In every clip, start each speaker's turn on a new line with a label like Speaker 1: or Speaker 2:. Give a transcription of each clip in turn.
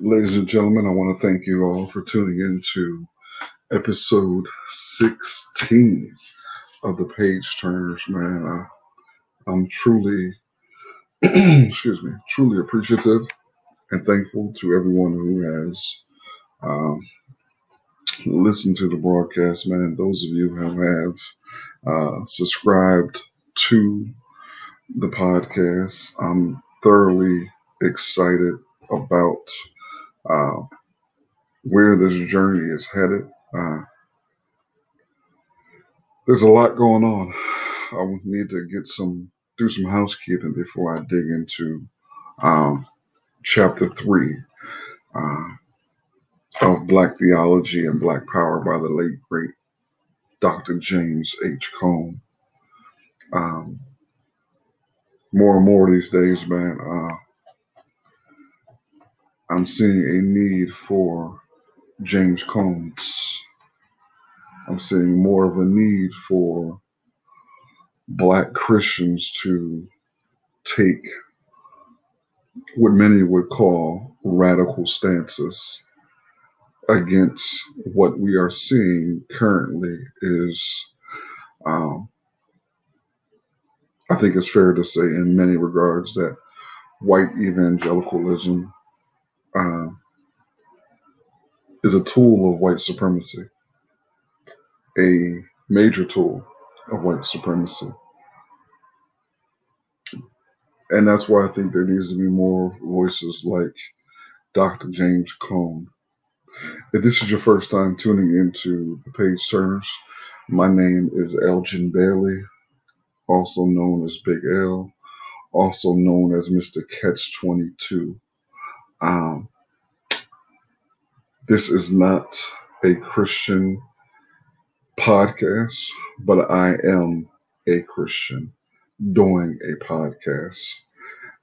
Speaker 1: Ladies and gentlemen, I want to thank you all for tuning in to episode 16 of the Page Turners, man. I, I'm truly, excuse me, truly appreciative and thankful to everyone who has um, listened to the broadcast, man. Those of you who have uh, subscribed to the podcast, I'm thoroughly excited about uh, where this journey is headed. Uh, There's a lot going on. I need to get some do some housekeeping before I dig into um, chapter three uh, of Black Theology and Black Power by the late great Dr. James H. Cone. Um, more and more these days, man, uh, I'm seeing a need for James Cones. I'm seeing more of a need for Black Christians to take what many would call radical stances against what we are seeing currently is, um, I think it's fair to say, in many regards, that white evangelicalism uh, is a tool of white supremacy, a major tool of white supremacy. And that's why I think there needs to be more voices like Dr. James Cone. If this is your first time tuning into the page turners, my name is Elgin Bailey, also known as Big L, also known as Mr. Catch 22. Um, this is not a Christian podcast, but I am a Christian doing a podcast.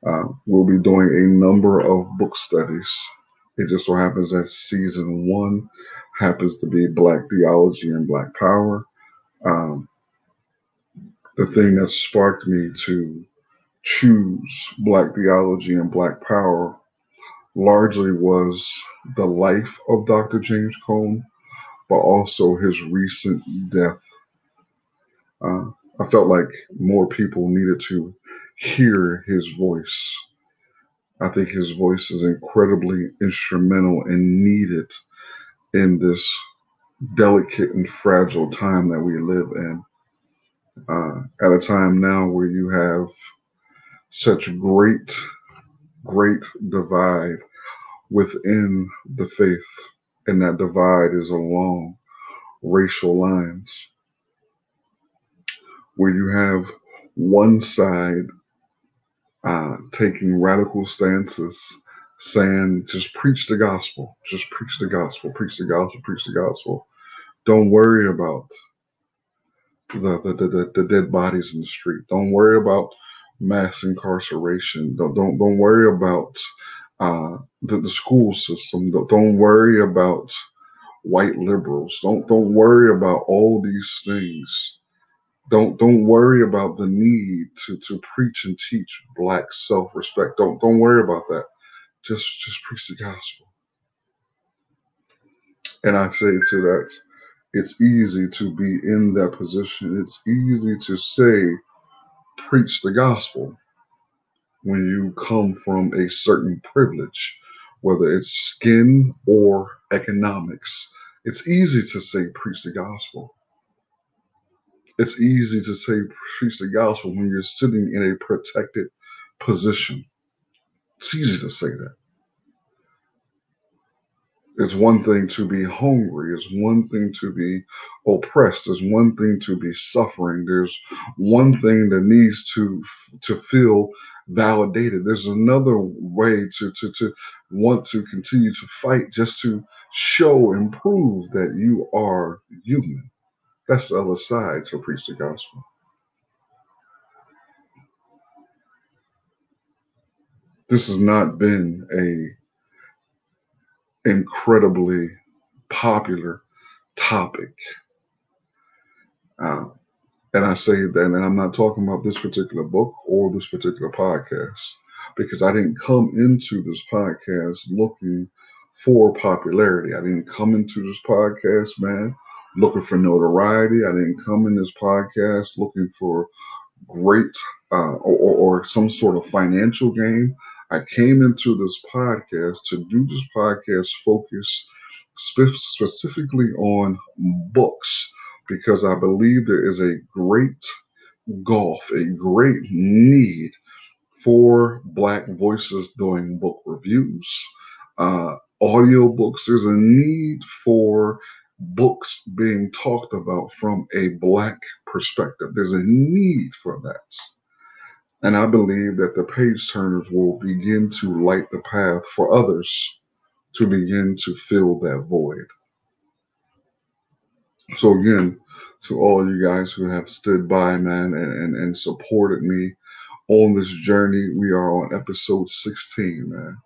Speaker 1: Uh, we'll be doing a number of book studies. It just so happens that season one happens to be Black Theology and Black Power. Um, the thing that sparked me to choose Black Theology and Black Power largely was the life of Dr. James Cone, but also his recent death. Uh, I felt like more people needed to hear his voice. I think his voice is incredibly instrumental and needed in this delicate and fragile time that we live in. Uh, at a time now where you have such great, great divide within the faith, and that divide is along racial lines, where you have one side uh, taking radical stances, saying, just preach the gospel, just preach the gospel, preach the gospel, preach the gospel. Don't worry about the, the, the, the, dead bodies in the street. Don't worry about mass incarceration. Don't, don't, don't worry about uh, the, the school system. Don't, don't worry about white liberals. Don't, don't worry about all these things don't don't worry about the need to to preach and teach black self-respect. Don't don't worry about that. Just just preach the gospel. And I say to that, it's easy to be in that position. It's easy to say preach the gospel when you come from a certain privilege, whether it's skin or economics. It's easy to say preach the gospel it's easy to say preach the gospel when you're sitting in a protected position. It's easy to say that. It's one thing to be hungry. It's one thing to be oppressed. It's one thing to be suffering. There's one thing that needs to to feel validated. There's another way to to to want to continue to fight just to show and prove that you are human. That's the other side to preach the gospel. This has not been a incredibly popular topic. Uh, and I say that, and I'm not talking about this particular book or this particular podcast, because I didn't come into this podcast looking for popularity. I didn't come into this podcast, man, looking for notoriety. I didn't come in this podcast looking for great uh, or, or some sort of financial gain. I came into this podcast to do this podcast focus spe- specifically on books because I believe there is a great gulf, a great need for Black voices doing book reviews, uh, audiobooks. There's a need for books being talked about from a Black perspective. There's a need for that. And I believe that the page turners will begin to light the path for others to begin to fill that void. So, again, to all you guys who have stood by, man, and, and, and supported me on this journey, we are on episode 16, man.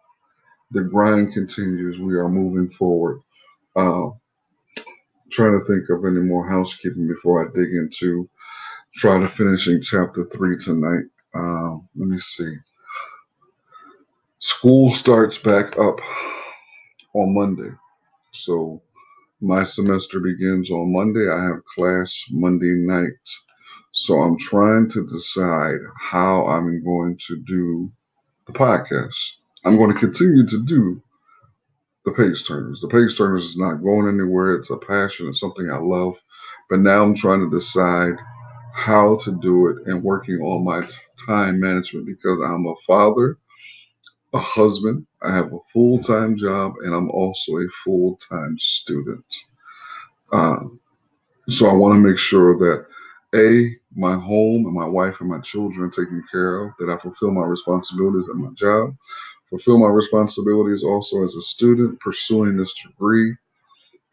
Speaker 1: The grind continues. We are moving forward. Uh, trying to think of any more housekeeping before I dig into try to finishing chapter three tonight. Um, let me see. School starts back up on Monday. So my semester begins on Monday. I have class Monday night. So I'm trying to decide how I'm going to do the podcast. I'm going to continue to do the page turners. The page turners is not going anywhere. It's a passion. It's something I love. But now I'm trying to decide how to do it and working on my time management because I'm a father, a husband, I have a full time job, and I'm also a full time student. Uh, so I want to make sure that A, my home and my wife and my children are taken care of, that I fulfill my responsibilities at my job, fulfill my responsibilities also as a student pursuing this degree,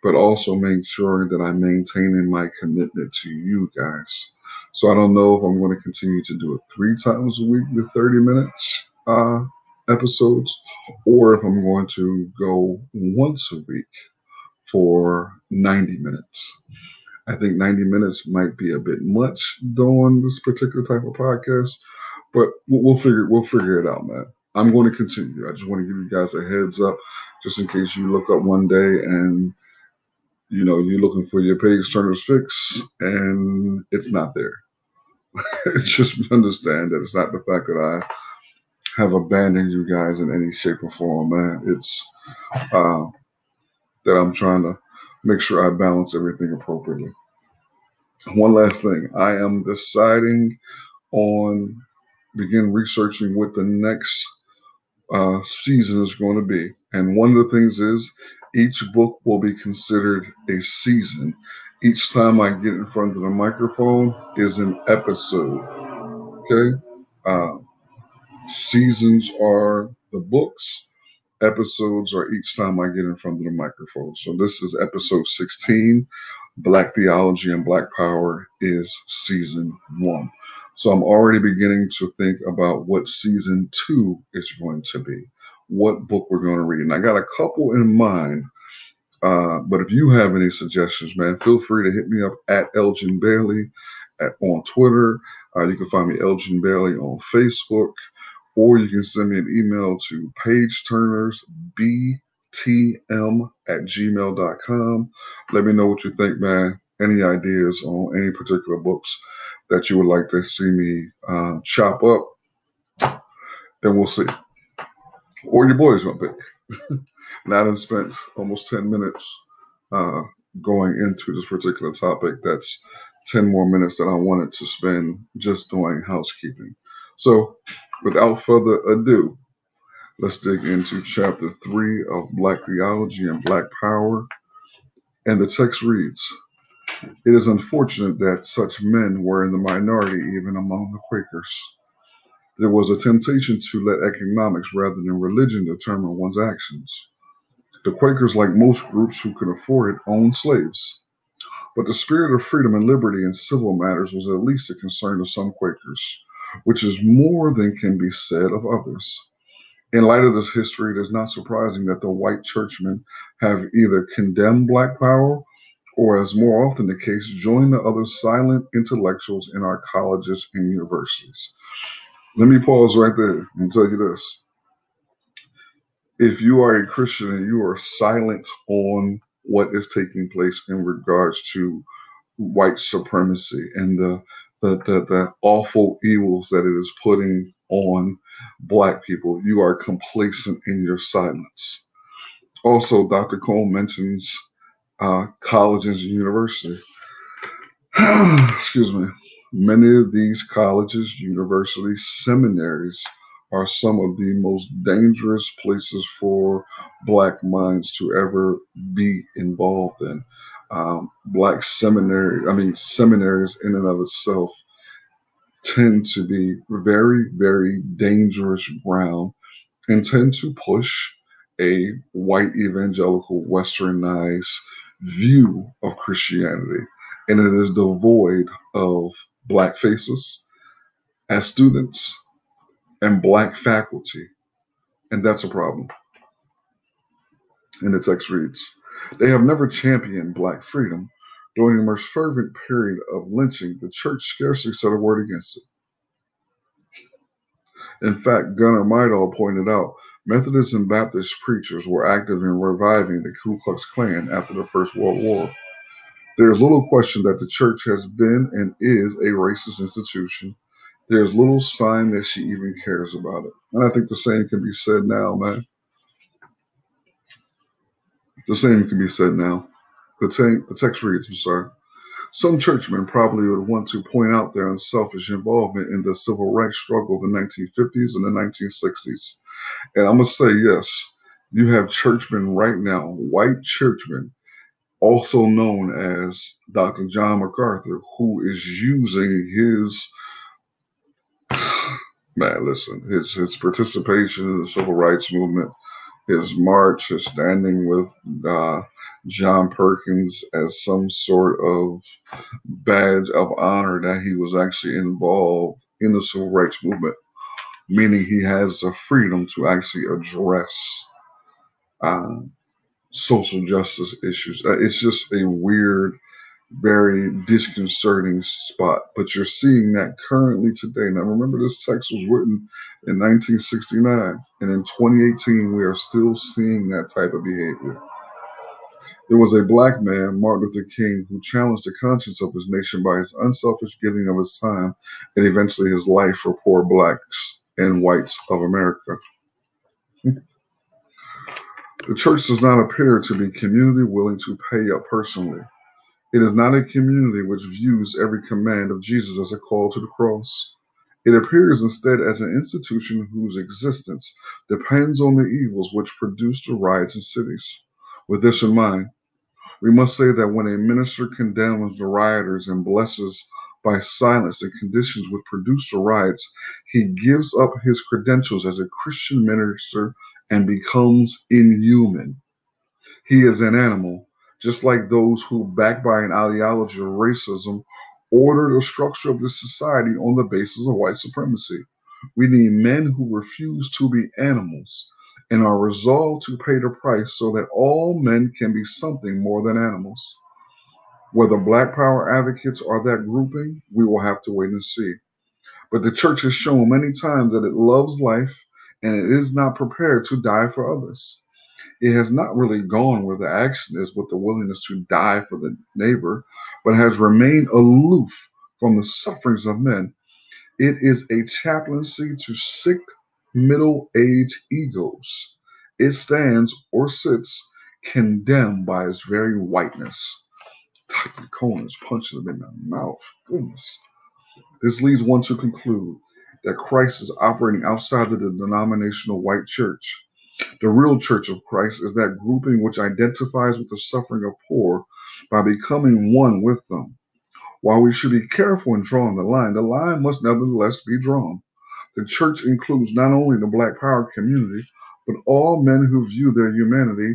Speaker 1: but also make sure that I'm maintaining my commitment to you guys. So I don't know if I'm going to continue to do it three times a week, the 30 minutes uh, episodes, or if I'm going to go once a week for 90 minutes. I think 90 minutes might be a bit much doing this particular type of podcast, but we'll figure we'll figure it out, man. I'm going to continue. I just want to give you guys a heads up, just in case you look up one day and you know you're looking for your page turners fix and it's not there. just understand that it's not the fact that I have abandoned you guys in any shape or form, man. It's uh, that I'm trying to make sure I balance everything appropriately. One last thing, I am deciding on begin researching what the next uh, season is going to be, and one of the things is each book will be considered a season. Each time I get in front of the microphone is an episode. Okay, uh, seasons are the books episodes are each time I get in front of the microphone. So this is episode 16. Black Theology and Black Power is season one. So I'm already beginning to think about what season two is going to be, what book we're going to read. And I got a couple in mind. Uh, but if you have any suggestions, man, feel free to hit me up at Elgin Bailey at, on Twitter. Uh, you can find me Elgin Bailey on Facebook or you can send me an email to pageturnersbtm at gmail.com. Let me know what you think, man. Any ideas on any particular books that you would like to see me uh, chop up, and we'll see. Or your boys gonna pick. now I've spent almost 10 minutes uh, going into this particular topic. That's 10 more minutes that I wanted to spend just doing housekeeping. So without further ado, let's dig into chapter 3 of Black Theology and Black Power. And the text reads It is unfortunate that such men were in the minority even among the Quakers. There was a temptation to let economics rather than religion determine one's actions. The Quakers, like most groups who could afford it, owned slaves. But the spirit of freedom and liberty in civil matters was at least a concern of some Quakers which is more than can be said of others. In light of this history, it is not surprising that the white churchmen have either condemned black power or, as more often the case, joined the other silent intellectuals in our colleges and universities. Let me pause right there and tell you this. If you are a Christian and you are silent on what is taking place in regards to white supremacy and the the, the, the awful evils that it is putting on black people, you are complacent in your silence. Also, Dr. Cone mentions uh, colleges and universities. excuse me, many of these colleges, universities, seminaries are some of the most dangerous places for black minds to ever be involved in. Um, black seminary, I mean, seminaries in and of itself tend to be very, very dangerous ground and tend to push a white evangelical westernized view of Christianity. And it is devoid of black faces as students and black faculty. And that's a problem. And the text reads They have never championed black freedom. During the most fervent period of lynching, the church scarcely said a word against it. In fact, Gunnar Myrdal pointed out Methodist and Baptist preachers were active in reviving the Ku Klux Klan after the First World War. There is little question that the church has been and is a racist institution. There is little sign that she even cares about it. And I think the same can be said now, man. The same can be said now. The, the text reads, I'm sorry. Some churchmen probably would want to point out their unselfish involvement in the civil rights struggle of the 1950s and the 1960s. And I'm going to say, yes, you have churchmen right now, white churchmen, also known as Dr. John MacArthur, who is using his, man, listen, his, his participation in the civil rights movement, his march, his standing with uh, John Perkins as some sort of badge of honor that he was actually involved in the civil rights movement, meaning he has the freedom to actually address uh, social justice issues. Uh, it's just a weird, very disconcerting spot, but you're seeing that currently today. Now, remember, this text was written in 1969, and in 2018, we are still seeing that type of behavior. There was a black man, Martin Luther King, who challenged the conscience of his nation by his unselfish giving of his time and eventually his life for poor blacks and whites of America. The church does not appear to be a community willing to pay up personally. It is not a community which views every command of Jesus as a call to the cross. It appears instead as an institution whose existence depends on the evils which produce the riots in cities. With this in mind, we must say that when a minister condemns the rioters and blesses by silence the conditions which produced the riots, he gives up his credentials as a Christian minister and becomes inhuman. He is an animal, just like those who, backed by an ideology of racism, order the structure of the society on the basis of white supremacy. We need men who refuse to be animals and are resolved to pay the price so that all men can be something more than animals. Whether Black Power advocates are that grouping, we will have to wait and see. But the church has shown many times that it loves life and it is not prepared to die for others. It has not really gone where the action is with the willingness to die for the neighbor, but has remained aloof from the sufferings of men. It is a chaplaincy to sick middle aged egos. It stands or sits condemned by its very whiteness. Dr. Cone is punching him in the mouth. Goodness. This leads one to conclude that Christ is operating outside of the denominational white church. The real church of Christ is that grouping which identifies with the suffering of poor by becoming one with them. While we should be careful in drawing the line, the line must nevertheless be drawn. The church includes not only the Black Power community, but all men who view their humanity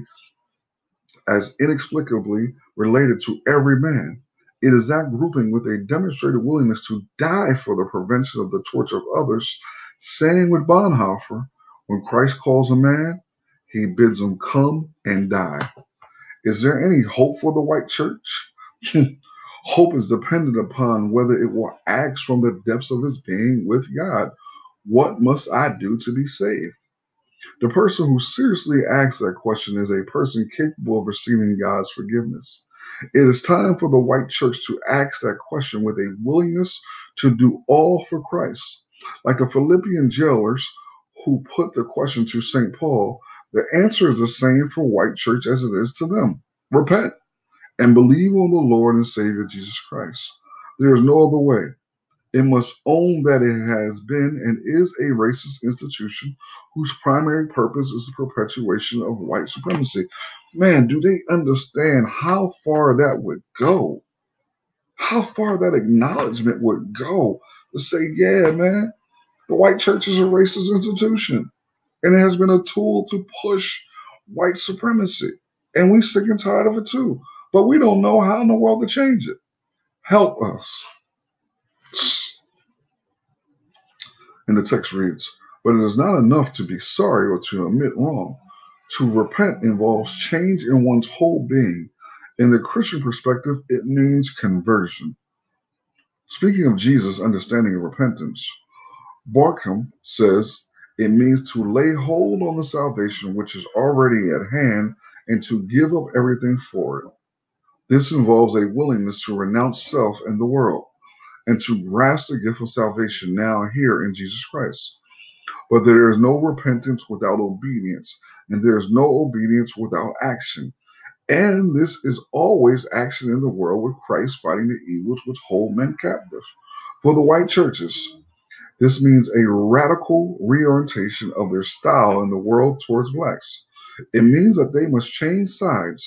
Speaker 1: as inexplicably related to every man. It is that grouping with a demonstrated willingness to die for the prevention of the torture of others, saying with Bonhoeffer, when Christ calls a man, he bids him come and die. Is there any hope for the white church? hope is dependent upon whether it will act from the depths of its being with God. What must I do to be saved? The person who seriously asks that question is a person capable of receiving God's forgiveness. It is time for the white church to ask that question with a willingness to do all for Christ. Like the Philippian jailers who put the question to St. Paul, the answer is the same for white church as it is to them. Repent and believe on the Lord and Savior Jesus Christ. There is no other way. It must own that it has been and is a racist institution whose primary purpose is the perpetuation of white supremacy. Man, do they understand how far that would go? How far that acknowledgement would go to say, yeah, man, the white church is a racist institution and it has been a tool to push white supremacy. And we sick and tired of it too. But we don't know how in the world to change it. Help us. And the text reads, But it is not enough to be sorry or to admit wrong. To repent involves change in one's whole being. In the Christian perspective, it means conversion. Speaking of Jesus' understanding of repentance, Bornkamm says it means to lay hold on the salvation which is already at hand and to give up everything for it. This involves a willingness to renounce self and the world and to grasp the gift of salvation now here in Jesus Christ. But there is no repentance without obedience, and there is no obedience without action. And this is always action in the world with Christ fighting the evils which hold men captive. For the white churches, this means a radical reorientation of their style in the world towards blacks. It means that they must change sides,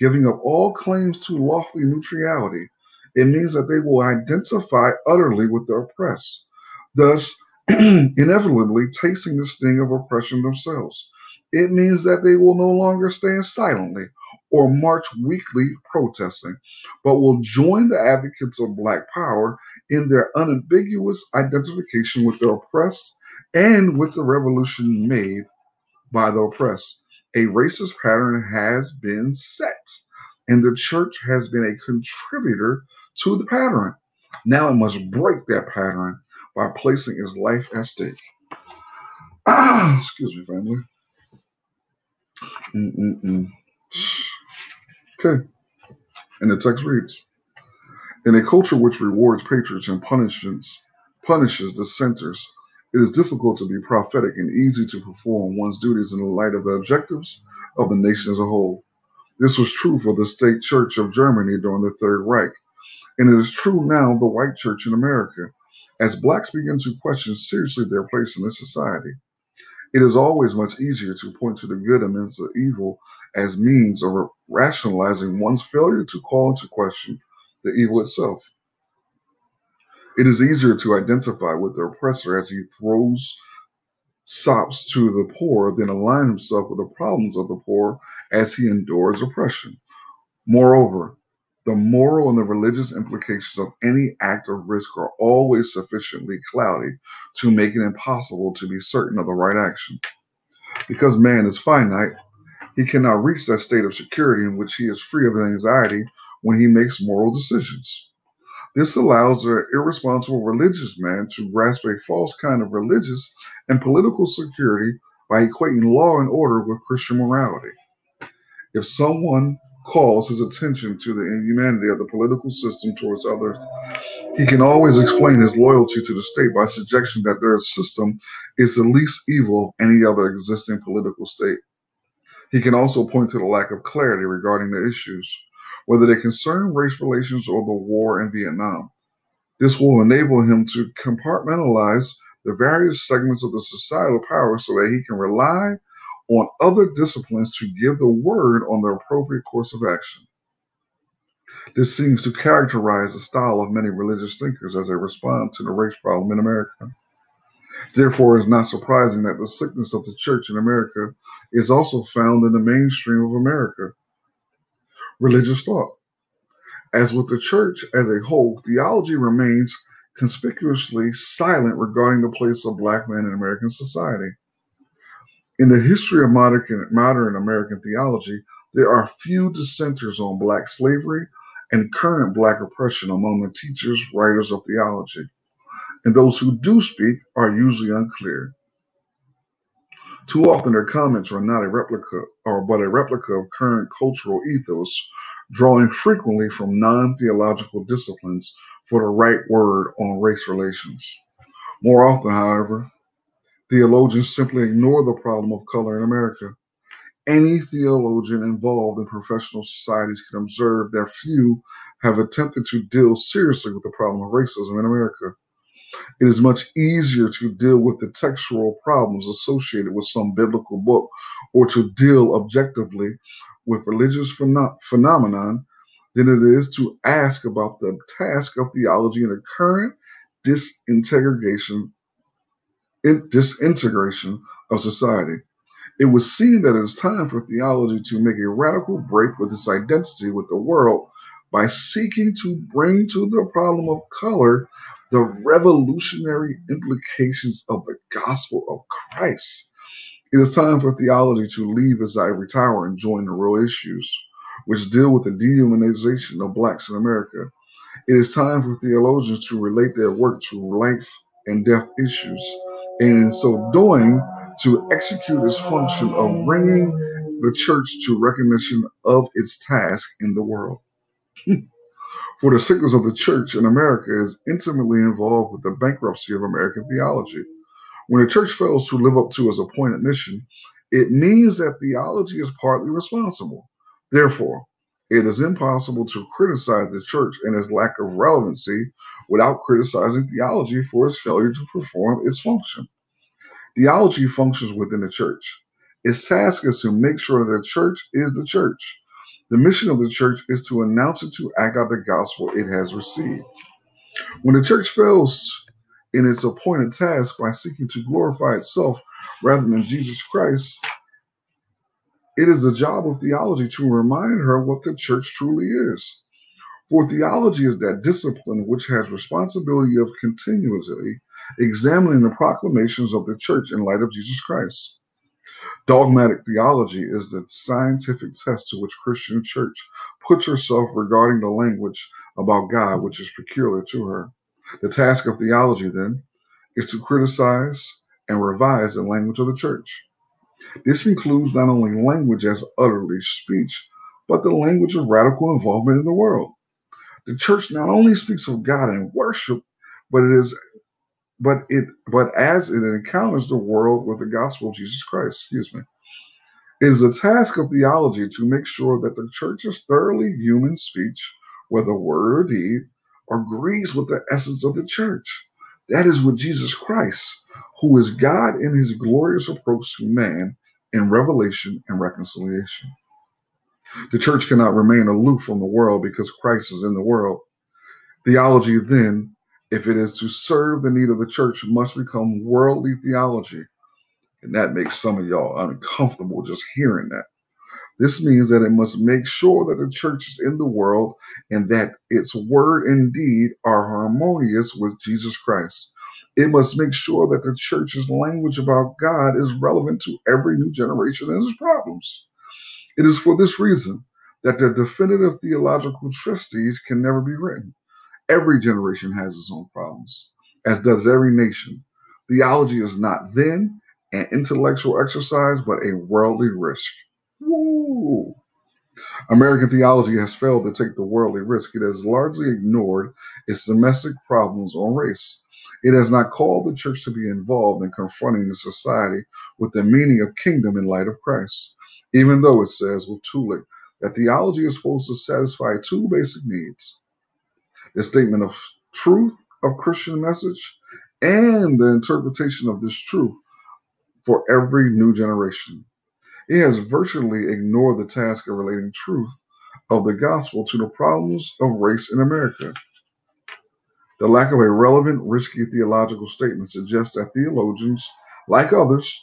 Speaker 1: giving up all claims to lofty neutrality. It means that they will identify utterly with the oppressed, thus inevitably tasting the sting of oppression themselves. It means that they will no longer stand silently or march weekly protesting, but will join the advocates of Black power in their unambiguous identification with the oppressed and with the revolution made by the oppressed. A racist pattern has been set, and the church has been a contributor to the pattern. Now it must break that pattern by placing its life at stake. Ah, excuse me, family. Mm-mm-mm. Okay. And the text reads In a culture which rewards patriots and punishes, punishes dissenters, it is difficult to be prophetic and easy to perform one's duties in the light of the objectives of the nation as a whole. This was true for the state church of Germany during the Third Reich, and it is true now of the white church in America, as blacks begin to question seriously their place in this society. It is always much easier to point to the good amidst the evil as means of rationalizing one's failure to call into question the evil itself. It is easier to identify with the oppressor as he throws sops to the poor than align himself with the problems of the poor as he endures oppression. Moreover, the moral and the religious implications of any act of risk are always sufficiently cloudy to make it impossible to be certain of the right action. Because man is finite, he cannot reach that state of security in which he is free of anxiety when he makes moral decisions. This allows an irresponsible religious man to grasp a false kind of religious and political security by equating law and order with Christian morality. If someone calls his attention to the inhumanity of the political system towards others, he can always explain his loyalty to the state by suggesting that their system is the least evil of any other existing political state. He can also point to the lack of clarity regarding the issues, whether they concern race relations or the war in Vietnam. This will enable him to compartmentalize the various segments of the societal power so that he can rely on other disciplines to give the word on the appropriate course of action. This seems to characterize the style of many religious thinkers as they respond to the race problem in America. Therefore, it is not surprising that the sickness of the church in America is also found in the mainstream of America religious thought. As with the church as a whole, theology remains conspicuously silent regarding the place of black men in American society. In the history of modern, American theology, there are few dissenters on black slavery and current black oppression among the teachers, writers of theology. And those who do speak are usually unclear. Too often their comments are not a replica or but a replica of current cultural ethos, drawing frequently from non-theological disciplines for the right word on race relations. More often, however, theologians simply ignore the problem of color in America. Any theologian involved in professional societies can observe that few have attempted to deal seriously with the problem of racism in America. It is much easier to deal with the textual problems associated with some biblical book or to deal objectively with religious pheno- phenomenon than it is to ask about the task of theology in the current disintegration, in- disintegration of society. It would seem that it is time for theology to make a radical break with its identity with the world by seeking to bring to the problem of color the revolutionary implications of the gospel of Christ. It is time for theology to leave its ivory tower and join the real issues, which deal with the dehumanization of blacks in America. It is time for theologians to relate their work to life and death issues, and in so doing, to execute its function of bringing the church to recognition of its task in the world. For the sickness of the church in America is intimately involved with the bankruptcy of American theology. When the church fails to live up to its appointed mission, it means that theology is partly responsible. Therefore, it is impossible to criticize the church and its lack of relevancy without criticizing theology for its failure to perform its function. Theology functions within the church. Its task is to make sure that the church is the church. The mission of the church is to announce and to act out the gospel it has received. When the church fails in its appointed task by seeking to glorify itself rather than Jesus Christ, it is the job of theology to remind her what the church truly is. For theology is that discipline which has responsibility of continuously examining the proclamations of the church in light of Jesus Christ. Dogmatic theology is the scientific test to which Christian church puts herself regarding the language about God which is peculiar to her. The task of theology, then, is to criticize and revise the language of the church. This includes not only language as utterly speech, but the language of radical involvement in the world. The church not only speaks of God in worship, but it is but it but as it encounters the world with the gospel of Jesus Christ. Excuse me. It is the task of theology to make sure that the church's thoroughly human speech, whether word or deed, agrees with the essence of the church. That is with Jesus Christ, who is God in his glorious approach to man in revelation and reconciliation. The church cannot remain aloof from the world because Christ is in the world. Theology, then, if it is to serve the need of the church, must become worldly theology. And that makes some of y'all uncomfortable just hearing that. This means that it must make sure that the church is in the world and that its word and deed are harmonious with Jesus Christ. It must make sure that the church's language about God is relevant to every new generation and its problems. It is for this reason that the definitive theological treatise can never be written. Every generation has its own problems, as does every nation. Theology is not then an intellectual exercise, but a worldly risk. Woo! American theology has failed to take the worldly risk. It has largely ignored its domestic problems on race. It has not called the church to be involved in confronting the society with the meaning of kingdom in light of Christ, even though it says with Tillich that theology is supposed to satisfy two basic needs the statement of truth of Christian message and the interpretation of this truth for every new generation. It has virtually ignored the task of relating truth of the gospel to the problems of race in America. The lack of a relevant, risky theological statement suggests that theologians, like others,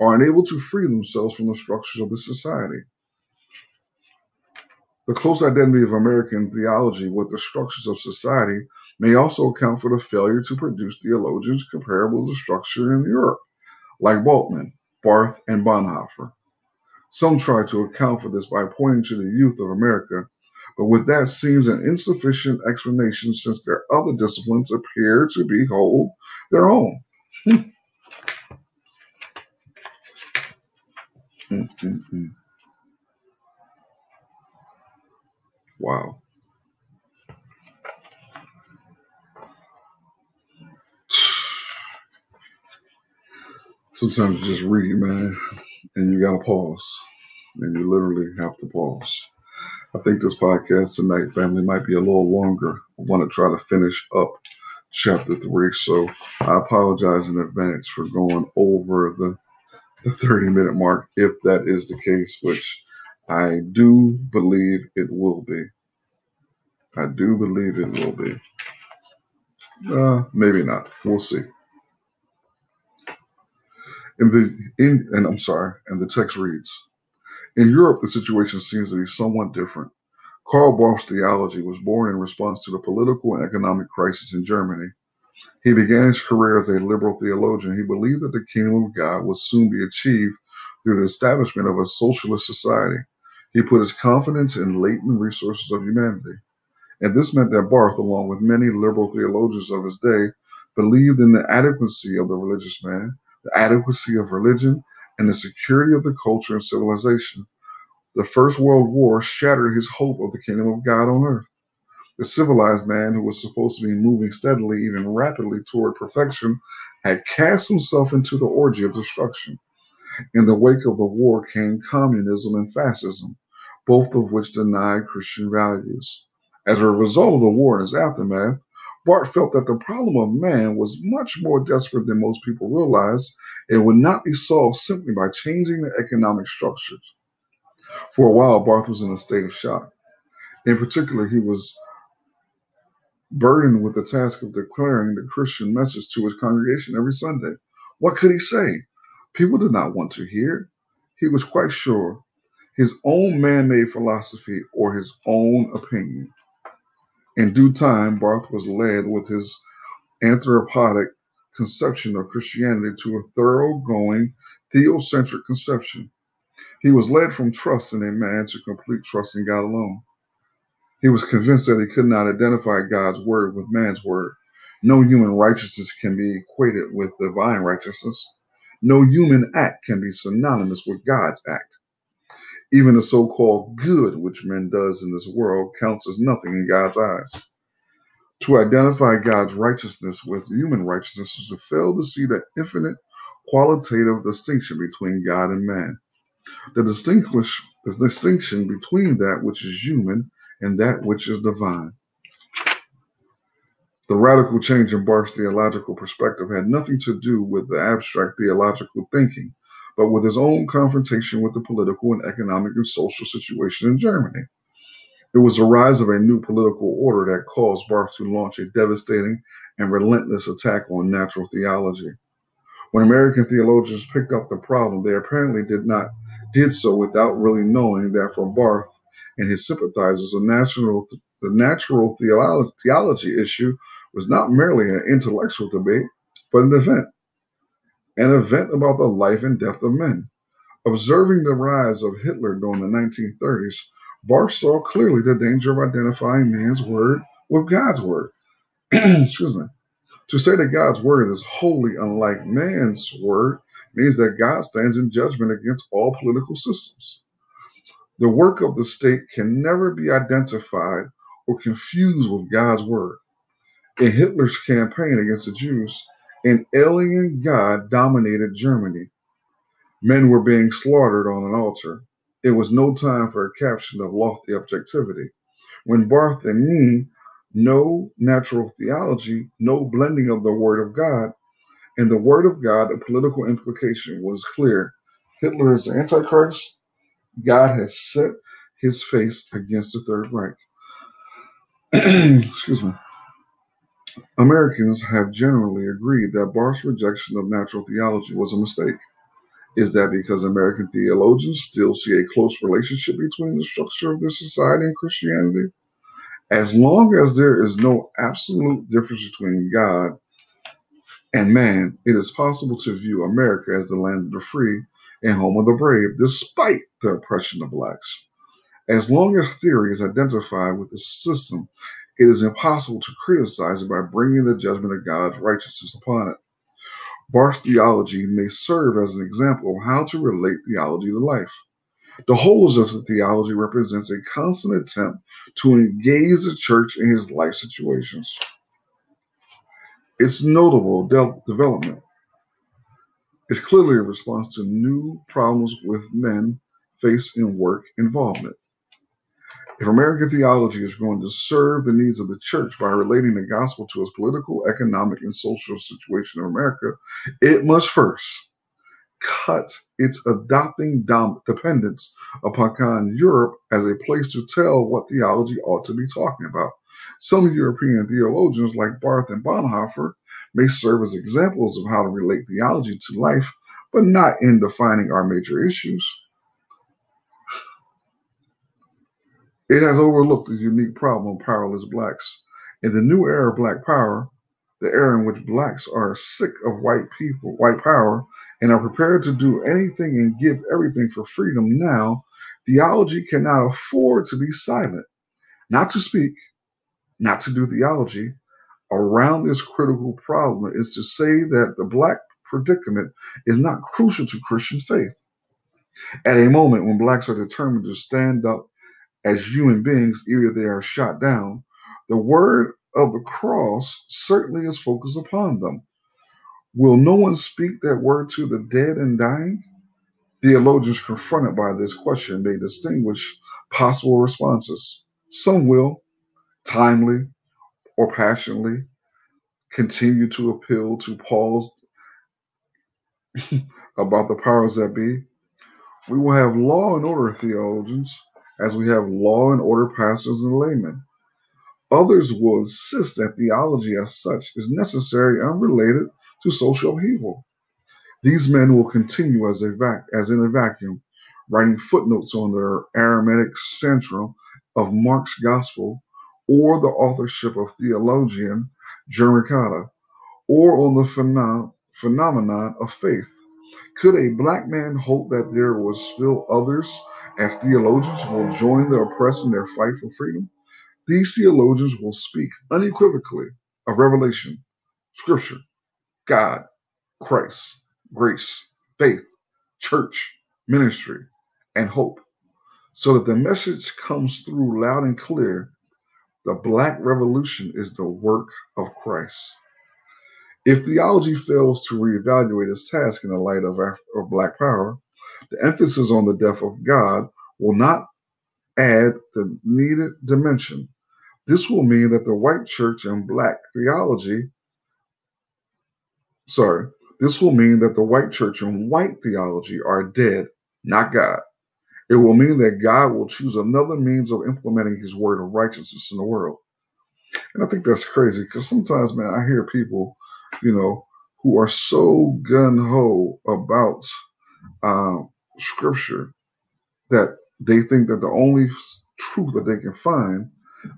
Speaker 1: are unable to free themselves from the structures of the society. The close identity of American theology with the structures of society may also account for the failure to produce theologians comparable to the structure in Europe, like Bultmann, Barth, and Bonhoeffer. Some try to account for this by pointing to the youth of America, but with that seems an insufficient explanation since their other disciplines appear to be hold their own. Mm-mm. Wow. Sometimes you just read, man, and you gotta pause. And you literally have to pause. I think this podcast tonight, family, might be a little longer. I want to try to finish up chapter three. So I apologize in advance for going over the, the 30 minute mark, if that is the case, which I do believe it will be. I do believe it will be. Uh, maybe not. We'll see. In the in and I'm sorry, and the text reads, In Europe the situation seems to be somewhat different. Karl Barth's theology was born in response to the political and economic crisis in Germany. He began his career as a liberal theologian. He believed that the kingdom of God would soon be achieved through the establishment of a socialist society. He put his confidence in latent resources of humanity. And this meant that Barth, along with many liberal theologians of his day, believed in the adequacy of the religious man the adequacy of religion, and the security of the culture and civilization. The First World War shattered his hope of the kingdom of God on earth. The civilized man who was supposed to be moving steadily, even rapidly, toward perfection, had cast himself into the orgy of destruction. In the wake of the war came communism and fascism, both of which denied Christian values. As a result of the war and its aftermath, Barth felt that the problem of man was much more desperate than most people realized and would not be solved simply by changing the economic structures. For a while, Barth was in a state of shock. In particular, he was burdened with the task of declaring the Christian message to his congregation every Sunday. What could he say? People did not want to hear. He was quite sure his own man made philosophy or his own opinion. In due time, Barth was led with his anthropocentric conception of Christianity to a thoroughgoing theocentric conception. He was led from trust in a man to complete trust in God alone. He was convinced that he could not identify God's word with man's word. No human righteousness can be equated with divine righteousness. No human act can be synonymous with God's act. Even the so-called good which man does in this world counts as nothing in God's eyes. To identify God's righteousness with human righteousness is to fail to see the infinite qualitative distinction between God and man. The, distinguish, the distinction between that which is human and that which is divine. The radical change in Barth's theological perspective had nothing to do with the abstract theological thinking but with his own confrontation with the political and economic and social situation in Germany. It was the rise of a new political order that caused Barth to launch a devastating and relentless attack on natural theology. When American theologians picked up the problem, they apparently did not did so without really knowing that for Barth and his sympathizers, the natural the natural theology, theology issue was not merely an intellectual debate, but an event an event about the life and death of men. Observing the rise of Hitler during the 1930s, Barth saw clearly the danger of identifying man's word with God's word. Excuse me. To say that God's word is wholly unlike man's word means that God stands in judgment against all political systems. The work of the state can never be identified or confused with God's word. In Hitler's campaign against the Jews, an alien god dominated Germany. Men were being slaughtered on an altar. It was no time for a caption of lofty objectivity. When Barth and me, no natural theology, no blending of the Word of God, and the Word of God, the political implication was clear. Hitler is the Antichrist. God has set his face against the Third Reich. Excuse me. Americans have generally agreed that Barth's rejection of natural theology was a mistake. Is that because American theologians still see a close relationship between the structure of their society and Christianity? As long as there is no absolute difference between God and man, it is possible to view America as the land of the free and home of the brave, despite the oppression of blacks. As long as theory is identified with the system it is impossible to criticize it by bringing the judgment of God's righteousness upon it. Barth's theology may serve as an example of how to relate theology to life. The whole of the theology represents a constant attempt to engage the church in his life situations. Its notable de- development is clearly a response to new problems with men face in work involvement. If American theology is going to serve the needs of the church by relating the gospel to its political, economic, and social situation in America, it must first cut its adopting dom- dependence upon Europe as a place to tell what theology ought to be talking about. Some European theologians, like Barth and Bonhoeffer, may serve as examples of how to relate theology to life, but not in defining our major issues. It has overlooked the unique problem of powerless blacks. In the new era of black power, the era in which blacks are sick of white people, white power, and are prepared to do anything and give everything for freedom now, theology cannot afford to be silent. Not to speak, not to do theology around this critical problem is to say that the black predicament is not crucial to Christian faith. At a moment when blacks are determined to stand up as human beings, either they are shot down, the word of the cross certainly is focused upon them. Will no one speak that word to the dead and dying? Theologians confronted by this question may distinguish possible responses. Some will, timely or passionately, continue to appeal to Paul's about the powers that be. We will have law and order theologians as we have law and order pastors and laymen. Others will insist that theology as such is necessary unrelated to social upheaval. These men will continue as, a vac- as in a vacuum, writing footnotes on the Aramaic central of Mark's Gospel or the authorship of Theologia Germanica or on the pheno- phenomenon of faith. Could a black man hope that there was still others as theologians will join the oppressed in their fight for freedom? These theologians will speak unequivocally of revelation, scripture, God, Christ, grace, faith, church, ministry, and hope, so that the message comes through loud and clear. The Black Revolution is the work of Christ. If theology fails to reevaluate its task in the light of, of Black power, the emphasis on the death of God will not add the needed dimension. This will mean that the white church and Black theology Sorry. This will mean that the white church and white theology are dead, not God. It will mean that God will choose another means of implementing his word of righteousness in the world. And I think that's crazy because sometimes, man, I hear people, you know, who are so gun ho about uh, scripture that they think that the only truth that they can find,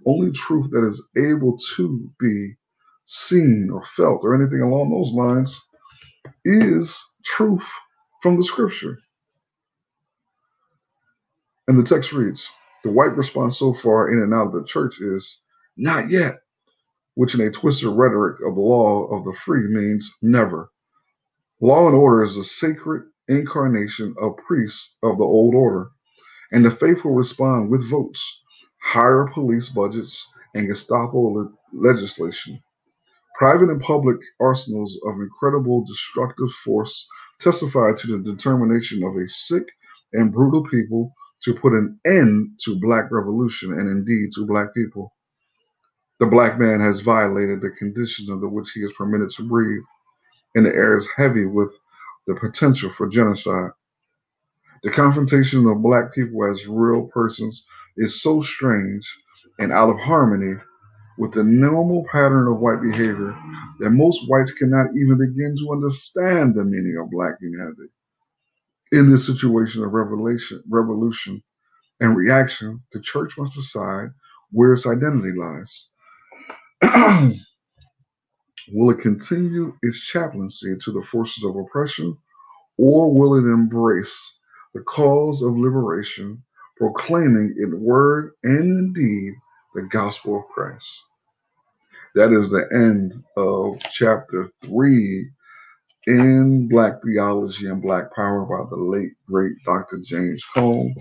Speaker 1: only truth that is able to be seen or felt or anything along those lines is truth from the scripture. And the text reads The white response so far in and out of the church is not yet, which in a twisted rhetoric of the law of the free means never. Law and order is the sacred incarnation of priests of the old order, and the faithful respond with votes, higher police budgets, and Gestapo le- legislation. Private and public arsenals of incredible destructive force testify to the determination of a sick and brutal people to put an end to black revolution and indeed to black people. The black man has violated the conditions under which he is permitted to breathe, and the air is heavy with the potential for genocide. The confrontation of black people as real persons is so strange and out of harmony with the normal pattern of white behavior that most whites cannot even begin to understand the meaning of black humanity. In this situation of revelation, revolution and reaction, the church must decide where its identity lies. will it continue its chaplaincy to the forces of oppression, or will it embrace the cause of liberation, proclaiming in word and in deed the gospel of Christ? That is the end of chapter three in Black Theology and Black Power by the late, great Dr. James Cone.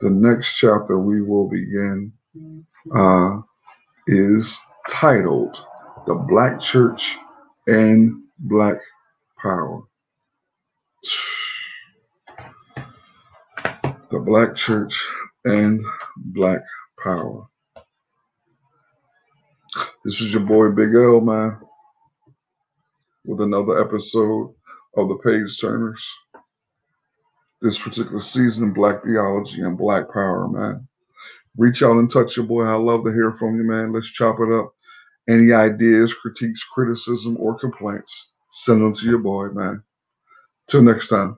Speaker 1: The next chapter we will begin uh, is titled The Black Church and Black Power. The Black Church and Black Power. This is your boy Big L, man, with another episode of the Page Turners. This particular season, Black Theology and Black Power, man. Reach out and touch your boy. I love to hear from you, man. Let's chop it up. Any ideas, critiques, criticism, or complaints, send them to your boy, man. Till next time.